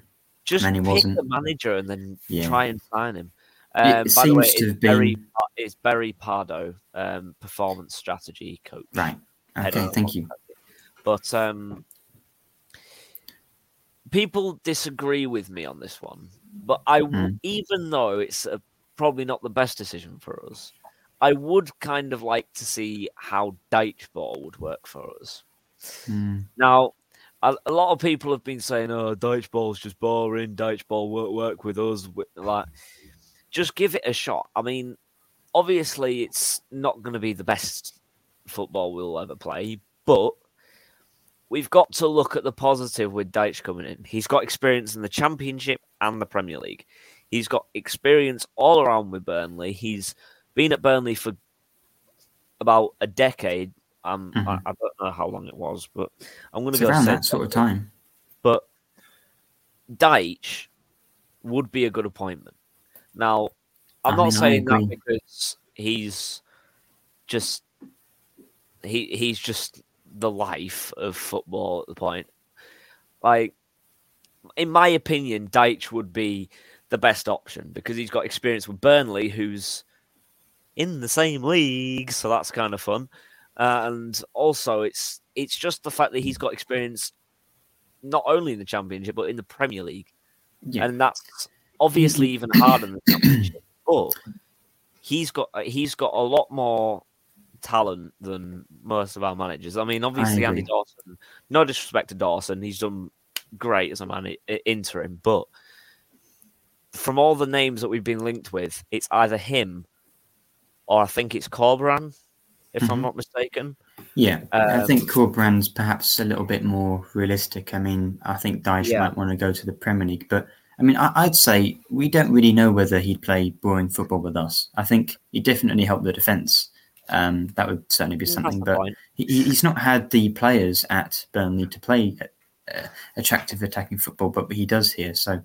just pick wasn't. the manager and then Yeah. try and sign him It um, by the way seems to it's Barry, been- it's Barry Pardo um, performance strategy coach right. Okay, thank you. but um, people disagree with me on this one. But I, Mm. even though it's uh probably not the best decision for us, I would kind of like to see how Dyche ball would work for us. Mm, Now, a, a lot of people have been saying, "Oh, Dyche ball's just boring. Dyche ball won't work with us." Like, just give it a shot. I mean, obviously, it's not going to be the best football we'll ever play, but we've got to look at the positive with Dyche coming in. He's got experience in the Championship and the Premier League. He's got experience all around with Burnley. He's been at Burnley for about a decade. Um, I, Mhm. I don't know how long it was, but I'm going to go around that sort of time. But Dyche would be a good appointment. Now, I'm I not mean, I saying that because he's just he he's just the life of football at the point. Like, in my opinion, Dyche would be the best option because he's got experience with Burnley, who's in the same league, so that's kind of fun. Uh, and also, it's it's just the fact that he's got experience not only in the Championship but in the Premier League, Yeah. and that's obviously even harder than the Championship. <coughs> But he's got he's got a lot more talent than most of our managers. I mean, obviously Andy. Dawson. No disrespect to Dawson, he's done great as a man interim, but from all the names that we've been linked with, it's either him or I think it's Corberan, if I'm Mhm. not mistaken. Yeah, I Um, think Corberan's perhaps a little bit more realistic. I mean, I think Dyche Yeah. might want to go to the Premier League, but I mean, I, I'd say we don't really know whether he'd play boring football with us. I think he definitely helped the defence. Um, that would certainly be something, but he, he's not had the players at Burnley to play uh, attractive attacking football, but he does here. So,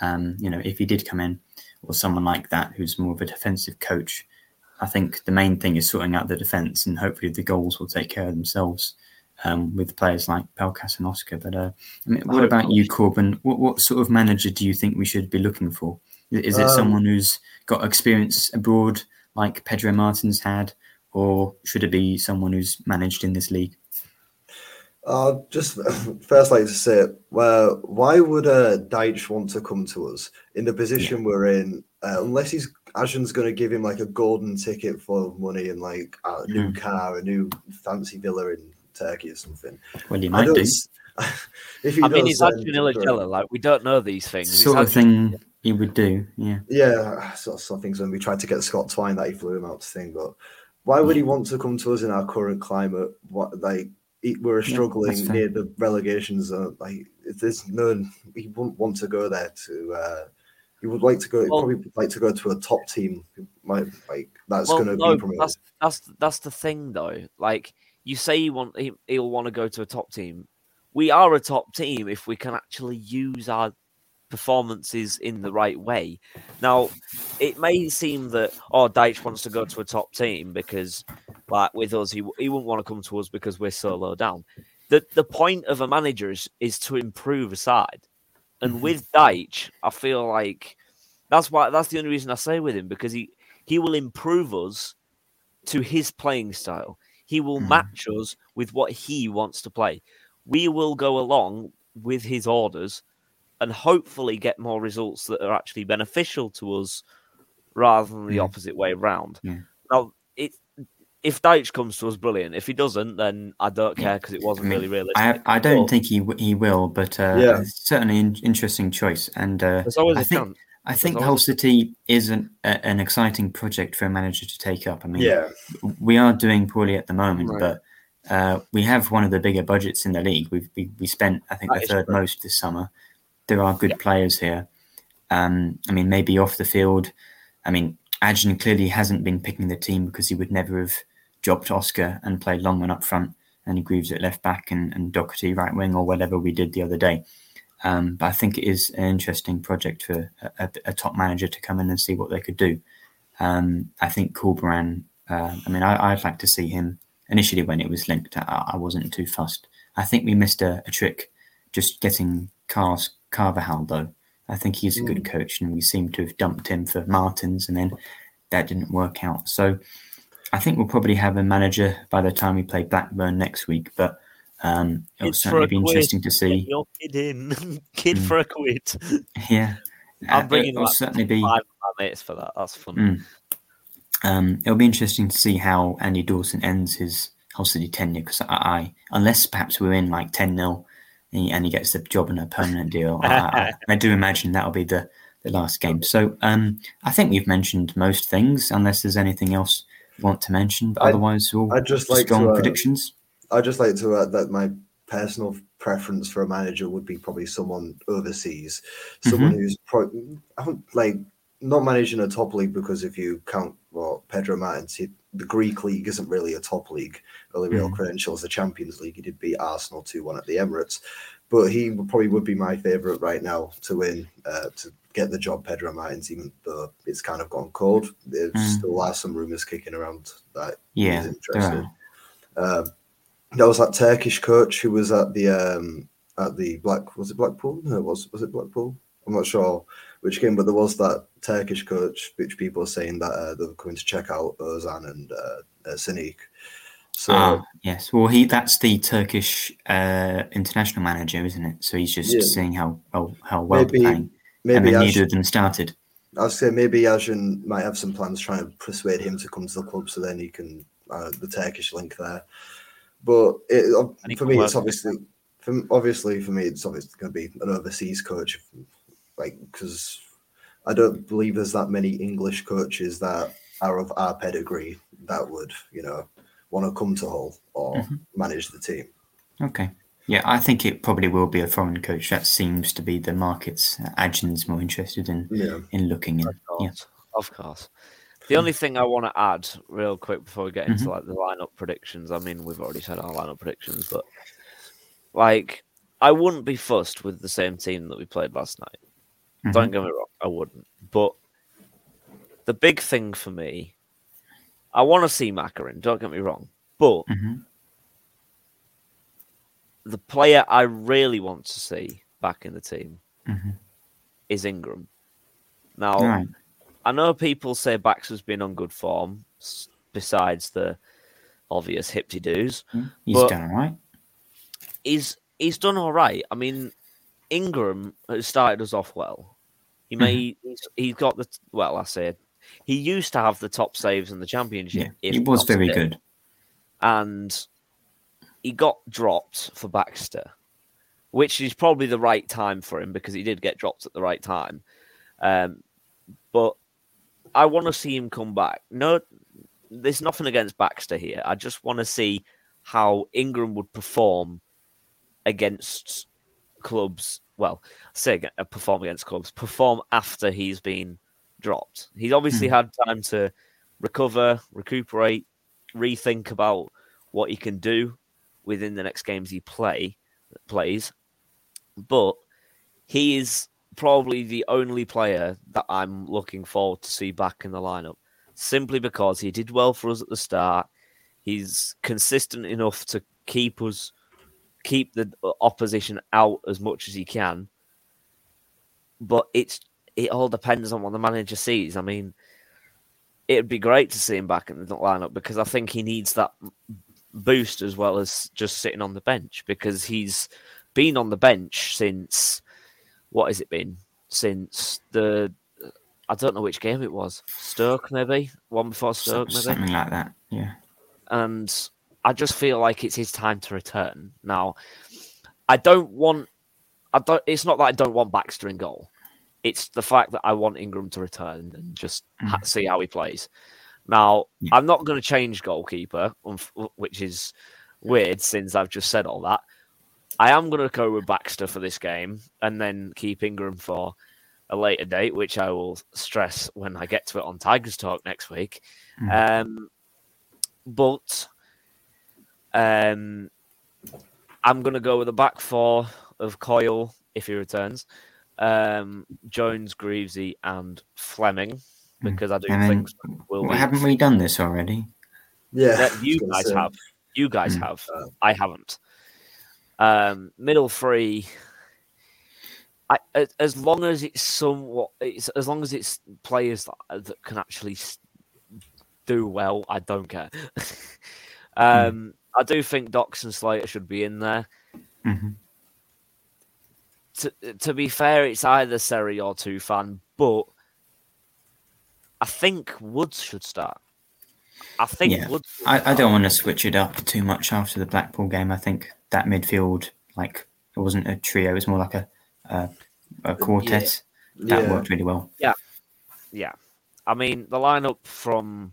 um, you know, if he did come in, or someone like that who's more of a defensive coach, I think the main thing is sorting out the defence, and hopefully the goals will take care of themselves um, with players like Pelkas and Oscar. But uh, I mean, what about you, Corbin? What, what sort of manager do you think we should be looking for? Is it Um, someone who's got experience abroad, like Pedro Martins had, or should it be someone who's managed in this league? Uh, just first, like to say, well, why would uh, Dyche want to come to us in the position we're in? Uh, unless he's Acun's going to give him like a golden ticket full of money and like a new Mm. car, a new fancy villa in Turkey or something. Well, you I might don't do. s- <laughs> if he I mean, does, it's then Adrian great. Like we don't know these things. It's sort of thing he would do. Yeah. Yeah, sort of some things when we tried to get Scott Twine that he flew him out to thing, but why would he want to come to us in our current climate? What like we're struggling fair. near the relegation zone. Like if there's no, he wouldn't want to go there to. uh He would like to go. Well- probably like to go to a top team. Might like that's well, going to no, be promoted. that's that's that's the thing though. Like you say, you want he, he'll want to go to a top team. We are a top team if we can actually use our performances in the right way. Now, it may seem that oh, Dyche wants to go to a top team because, like with us, he he wouldn't want to come to us because we're so low down. The the point of a manager is, is to improve a side, and with Dyche, I feel like that's why that's the only reason I say with him because he He will improve us to his playing style. He will Mm. match us with what he wants to play. We will go along with his orders and hopefully get more results that are actually beneficial to us rather than the Mm. opposite way around. Yeah. Now, it, if Dyche comes to us, brilliant. If he doesn't, then I don't care because it wasn't I mean, really realistic. I I don't But think he he will, but uh, Yeah. it's certainly an interesting choice. And uh, there's always I a think chance. I think Hull City is an, a, an exciting project for a manager to take up. I mean, Yeah, we are doing poorly at the moment, Right. but uh, we have one of the bigger budgets in the league. We've, we we spent, I think, That the third true. most this summer. There are good players here. Um, I mean, maybe off the field. I mean, Acun clearly hasn't been picking the team because he would never have dropped Oscar and played Longman up front and Greaves at left back and, and Docherty right wing or whatever we did the other day. Um, but I think it is an interesting project for a, a, top manager to come in and see what they could do. Um, I think Corberan, uh, I mean, I, I'd like to see him initially when it was linked. I, I wasn't too fussed. I think we missed a, a trick just getting Cars, Carvalhal, though. I think he's a good coach, and we seem to have dumped him for Martins, and then that didn't work out. So I think we'll probably have a manager by the time we play Blackburn next week, but um, it'll for certainly be quid. interesting to Get see. your kid in, <laughs> kid Mm. for a quid. Yeah, I'm Uh, bringing it'll like certainly be. five mates for that. That's fun. Mm. Um, it'll be interesting to see how Andy Dawson ends his Hull City tenure because I, I, unless perhaps we're in like 10 0 and, he- and he gets the job and a permanent deal, I, I, <laughs> I do imagine that'll be the, the last game. So um, I think we've mentioned most things, unless there's anything else you want to mention. But I- otherwise, all I'd just like strong to, uh, predictions. I'd just like to add that my personal preference for a manager would be probably someone overseas, someone who's pro- I don't- like not managing a top league because if you count well Pedro Martins, he, the Greek league isn't really a top league. Only real Mm. credential is the Champions League. He did beat Arsenal two one at the Emirates, but he probably would be my favourite right now to win uh, to get the job. Pedro Martins, even though it's kind of gone cold, there Mm. still are some rumours kicking around that Yeah, he's there interested. are. Um, there was that Turkish coach who was at the um, at the Black was it Blackpool? No, it was was it Blackpool? I'm not sure which came, but there was that Turkish coach, which people are saying that uh, they were coming to check out Ozan and uh, uh, Sinik. So Ah, yes. Well, he that's the Turkish uh, international manager, isn't it? So he's just Yeah. seeing how well, how well maybe they're playing. and maybe then neither of them started. I'll say maybe Acun might have some plans trying to persuade him to come to the club, so then he can uh, the Turkish link there. But it, uh, And he for me, it's obviously for, obviously for me, it's obviously going to be an overseas coach, like because I don't believe there's that many English coaches that are of our pedigree that would you know want to come to Hull or Mm-hmm. manage the team. Okay. Yeah, I think it probably will be a foreign coach. That seems to be the markets uh, Acun's more interested in Yeah. in looking in. Of Yeah. Of course. The only thing I want to add, real quick, before we get into Mhm. like the lineup predictions. I mean, we've already said our lineup predictions, but like, I wouldn't be fussed with the same team that we played last night. Mhm. Don't get me wrong, I wouldn't. But the big thing for me, I want to see Macarin. Don't get me wrong, but Mhm. the player I really want to see back in the team Mhm. is Ingram. Now, right. I know people say Baxter's been on good form, besides the obvious hipty doos. He's done all right. He's he's done all right. I mean, Ingram has started us off well. He may he's, he's got the well. I said he used to have the top saves in the championship. Yeah, he was very good. and he got dropped for Baxter, which is probably the right time for him because he did get dropped at the right time. Um, but I want to see him come back. No, there's nothing against Baxter here. I just want to see how Ingram would perform against clubs. Well, say ag- uh, perform against clubs, perform after he's been dropped. He's obviously Hmm. had time to recover, recuperate, rethink about what he can do within the next games he play plays. But he is probably the only player that I'm looking forward to see back in the lineup, simply because he did well for us at the start. He's consistent enough to keep us keep the opposition out as much as he can. But it's it all depends on what the manager sees. I mean, it'd be great to see him back in the lineup because I think he needs that boost as well as just sitting on the bench because he's been on the bench since what has it been since the I don't know which game it was Stoke maybe one before Stoke maybe something like that. Yeah, and I just feel like it's his time to return now. I don't want. I don't. It's not that I don't want Baxter in goal. It's the fact that I want Ingram to return and just ha- mm. see how he plays. Now, Yeah. I'm not going to change goalkeeper, um, which is weird since I've just said all that. I am going to go with Baxter for this game and then keep Ingram for a later date, which I will stress when I get to it on Tigers Talk next week. Mm-hmm. Um, but um, I'm going to go with the back four of Coyle if he returns, um, Jones, Greavesy, and Fleming because I do and then think will well, haven't we done this already? Yeah, that <laughs> you guys say. have. You guys Mm. have. I haven't. Um, middle three. I, a- as long as it's somewhat, it's, as long as it's players that, that can actually do well, I don't care. <laughs> um, I do think Dox and Slater should be in there. Mhm. To, to be fair, it's either Seri or Tufan, but I think Woods should start. I think Yeah, Woods. I, I don't want to switch it up too much after the Blackpool game. I think that midfield, like, it wasn't a trio; it was more like a a, a quartet. That Yeah. worked really well. Yeah. Yeah. I mean, the lineup from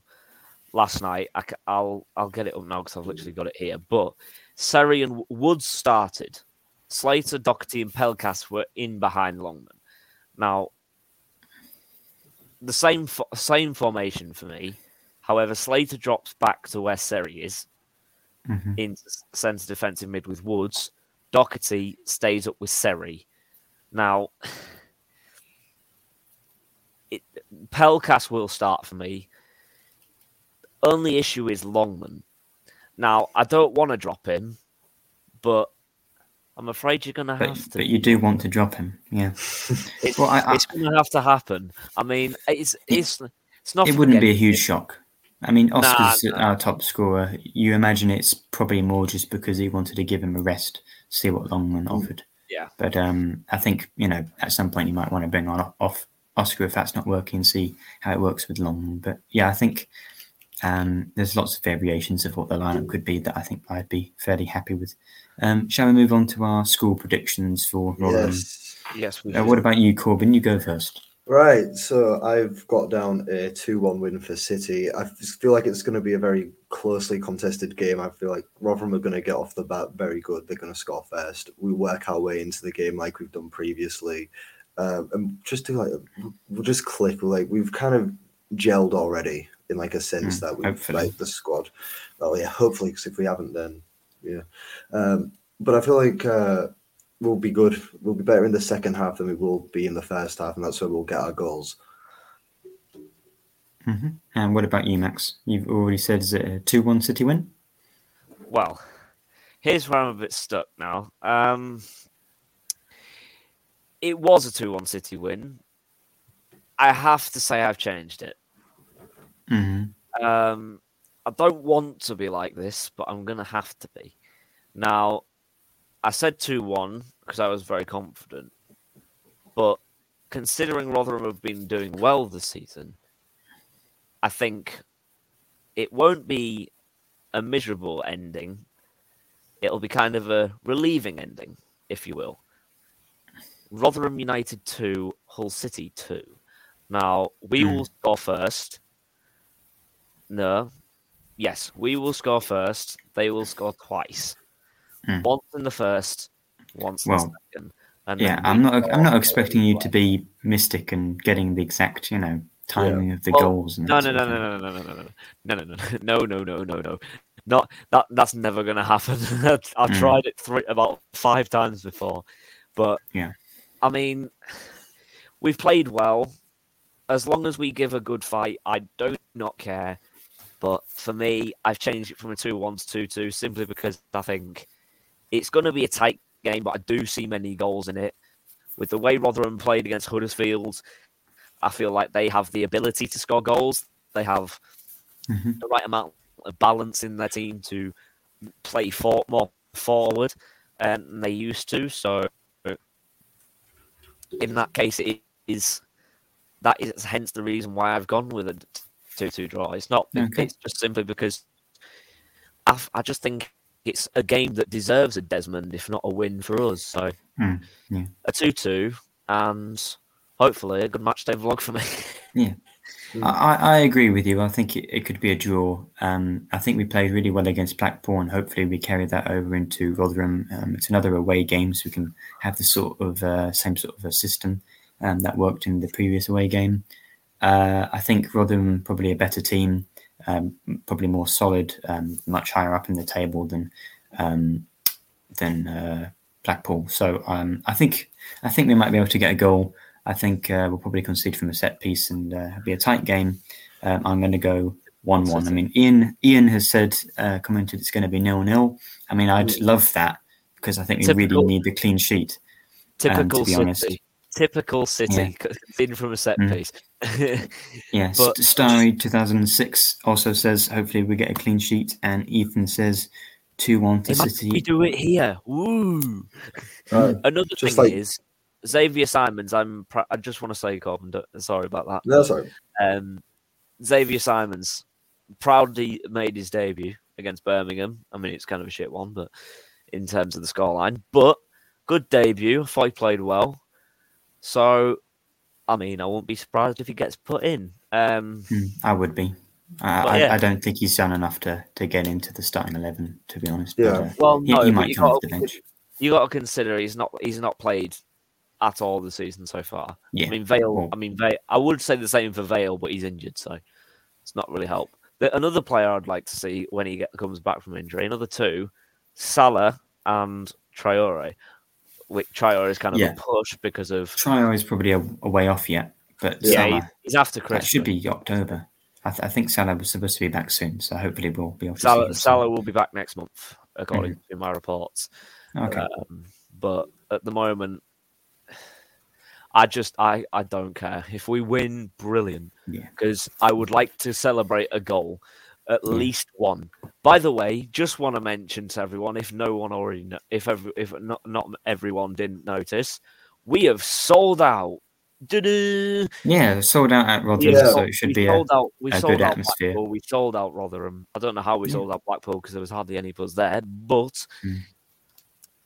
last night, I, will I'll get it up now because I've literally got it here. But Seri and Woods started. Slater, Docherty, and Pelkas were in behind Longman. Now, the same fo- same formation for me. However, Slater drops back to where Seri is Mhm. into s- centre defensive mid with Woods. Docherty stays up with Seri. Now, <sighs> it, Pelkas will start for me. Only issue is Longman. Now, I don't want to drop him, but I'm afraid you're going to have to. but you do want to drop him, yeah. <laughs> It's, Well, I- I- it's going to have to happen. I mean, it's it's it's not. It wouldn't be a huge shock. I mean, Oscar's nah. our top scorer. You imagine it's probably more just because he wanted to give him a rest, see what Longman offered. Yeah. But um, I think you know at some point you might want to bring on off Oscar if that's not working, see how it works with Longman. But yeah, I think um, there's lots of variations of what the lineup could be that I think I'd be fairly happy with. Um, shall we move on to our school predictions for Rotherham? Yes. Yes, we Uh, what about you, Corbin? You go first. Right, so I've got down a 2 1 win for City. I just feel like it's going to be a very closely contested game. I feel like Rotherham are going to get off the bat very good. They're going to score first. We work our way into the game like we've done previously. Um, and just to like, we'll just click. Like, we've kind of gelled already in like a sense Mm, that we've hopefully. like the squad. Well, yeah, hopefully, because if we haven't, then yeah. Um, but I feel like uh, we'll be good. We'll be better in the second half than we will be in the first half, and that's where we'll get our goals. hmm And what about you, Max? You've already said is it a two-one City win? Well, here's where I'm a bit stuck now. Um, it was a 2 1 City win. I have to say I've changed it. Hmm Um, I don't want to be like this, but I'm going to have to be. Now, I said 2 1 because I was very confident. But considering Rotherham have been doing well this season, I think it won't be a miserable ending. It'll be kind of a relieving ending, if you will. Rotherham United 2, Hull City 2. Now, we Hmm. will score first. No. Yes, we will score first. They will score twice. Hmm. Once in the first, once in the second. And Yeah, I'm not. I'm not expecting you to be mystic and getting the exact, you know, timing of the Well, goals. And No, no, no, no, thing. no, no, no, no, no, no, no, no, no, no, no, no, not that. That's never going to happen. I've Mm. tried it three, about five times before, but Yeah. I mean, we've played well. As long as we give a good fight, I do not care. But for me, I've changed it from a 2 1 to 2 2 simply because I think it's going to be a tight game, but I do see many goals in it. With the way Rotherham played against Huddersfield, I feel like they have the ability to score goals. they have Mm-hmm. the right amount of balance in their team to play for, more forward than they used to. So in that case, it is that is hence the reason why I've gone with a two-two draw. It's not. Okay. It's just simply because I, I just think it's a game that deserves a Desmond, if not a win for us. So Mm, yeah. a two-two and hopefully a good match day vlog for me. <laughs> Yeah, I, I I agree with you. I think it, it could be a draw. Um, I think we played really well against Blackpool, and hopefully we carry that over into Rotherham. Um, it's another away game, so we can have the sort of uh, same sort of a system um, that worked in the previous away game. Uh, I think Rotherham probably a better team, um, probably more solid, um, much higher up in the table than um, than uh, Blackpool. So um, I think I think we might be able to get a goal. I think uh, we'll probably concede from a set piece and uh, be a tight game. Um, I'm going to go one-one. I mean, Ian Ian has said uh, commented it's going to be nil-nil. I mean, I'd love that because I think we Typical- really need the clean sheet. Typical Um, be City. Honest. Typical City. In from a set Mm. piece. <laughs> Yeah, But- St- Starry 2006 also says hopefully we get a clean sheet, and Ethan says two-one to Imagine City. we do it here. Woo! Right. Another Just thing like- is Xavier Simons. I'm. Pr- I just want to say, Corbin. Sorry about that. No, sorry. Um, Xavier Simons proudly made his debut against Birmingham. I mean, it's kind of a shit one, but in terms of the scoreline, but good debut. I thought he played well. So, I mean, I won't be surprised if he gets put in. Um, Hmm, I would be. I, But I. I don't think he's done enough to, to get into the starting eleven. To be honest, Yeah. But, uh, well, he, no, he but might you come off got, the bench. you got to consider he's not he's not played at all the season so far. Yeah, I mean, Vale. well- I mean, Vale. I would say the same for Vale, but he's injured, so it's not really help. The, another player I'd like to see when he get, comes back from injury, another two, Salah and Traore. Which Traore is kind of Yeah. a push because of Trial is probably a, a way off yet, but yeah, Salah, he's after that Christmas. should be October. I, th- I think Salah was supposed to be back soon, so hopefully we'll be able to Salah. Salah will be back next month, according to my reports. Okay, Um, but at the moment, I just I I don't care if we win, brilliant. Yeah. Because I would like to celebrate a goal, at least one. By the way, just want to mention to everyone, if no one already, kno- if every, if not not everyone didn't notice, we have sold out. Du-du. yeah, sold out at Rotherham, Yeah. so it should we be a, sold out. We a sold good out atmosphere. Blackpool. We sold out Rotherham. I don't know how we Yeah. sold out Blackpool because there was hardly any buzz there, but Mm.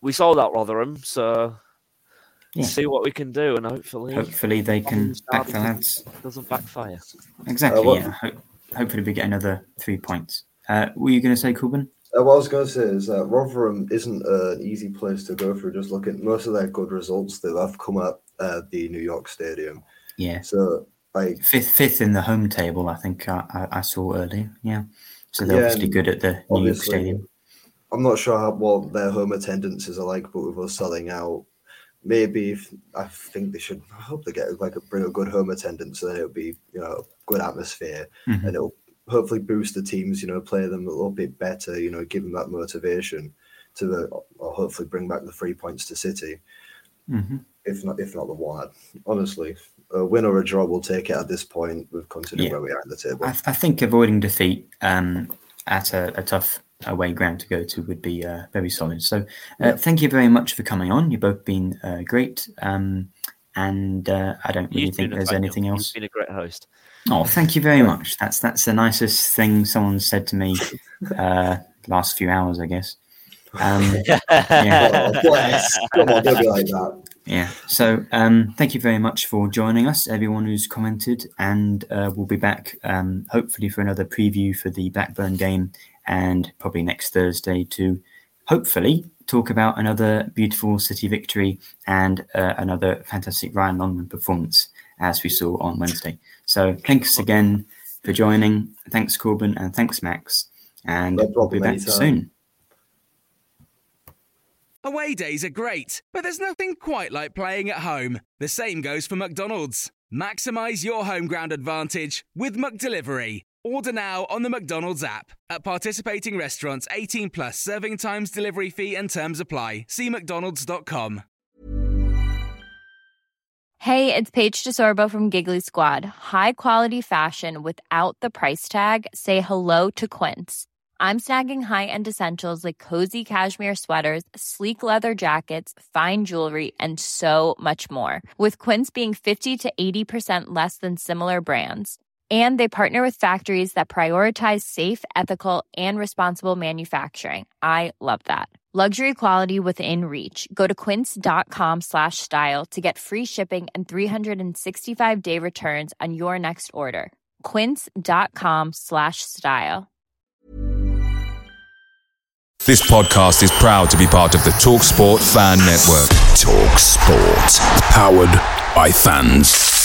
we sold out Rotherham. So Yeah. see what we can do, and hopefully hopefully they can back the lads. doesn't backfire. Exactly. Uh, what- yeah. Ho- hopefully we get another three points. Uh, were you going to say, Corbin? Uh, what I was going to say is that Rotherham isn't an easy place to go through. Just look at most of their good results that have come at uh, the New York Stadium. Yeah, So, like, fifth fifth in the home table. I think I, I, I saw earlier. Yeah, so they're Yeah, obviously good at the New York Stadium. I'm not sure how, what their home attendances are like, but with us selling out, maybe if, I think they should. I hope they get like a, bring a good home attendance, so then it'll be you know a good atmosphere, Mhm. and it'll hopefully boost the teams. You know, play them a little bit better. You know, give them that motivation to the, or hopefully bring back the three points to City. hmm If not, if not the one, honestly, a win or a draw, we'll take it at this point. With considering Yeah. where we are in the table. I, I think avoiding defeat um, at a, a tough away ground to go to would be uh, very solid. So, uh, Yeah. thank you very much for coming on. You've both been uh, great. Um, and uh, I don't really You've think been a there's fan, anything you've else. been a great host. Oh, thank you very much. That's that's the nicest thing someone said to me <laughs> uh, last few hours, I guess. Um, <laughs> yeah. <laughs> Oh. Come on, don't be like that. Yeah. So um, thank you very much for joining us, everyone who's commented, and uh, we'll be back um, hopefully for another preview for the Blackburn game, and probably next Thursday to hopefully talk about another beautiful City victory and uh, another fantastic Ryan Longman performance as we saw on Wednesday. So thanks again for joining. Thanks Corbin and thanks Max, and No we'll be back anytime. soon. Away days are great, but there's nothing quite like playing at home. The same goes for McDonald's. Maximize your home ground advantage with McDelivery. Order now on the McDonald's app. At participating restaurants, 18 plus serving times, delivery fee, and terms apply. See McDonald's.com. Hey, it's Paige DeSorbo from Giggly Squad. High quality fashion without the price tag. Say hello to Quince. I'm snagging high-end essentials like cozy cashmere sweaters, sleek leather jackets, fine jewelry, and so much more. With Quince being 50 to 80% less than similar brands. And they partner with factories that prioritize safe, ethical, and responsible manufacturing. I love that. Luxury quality within reach. Go to quince.com slash style to get free shipping and 365 day returns on your next order. Quince.com slash style. This podcast is proud to be part of the TalkSport Fan Network. Talk Sport. Powered by fans.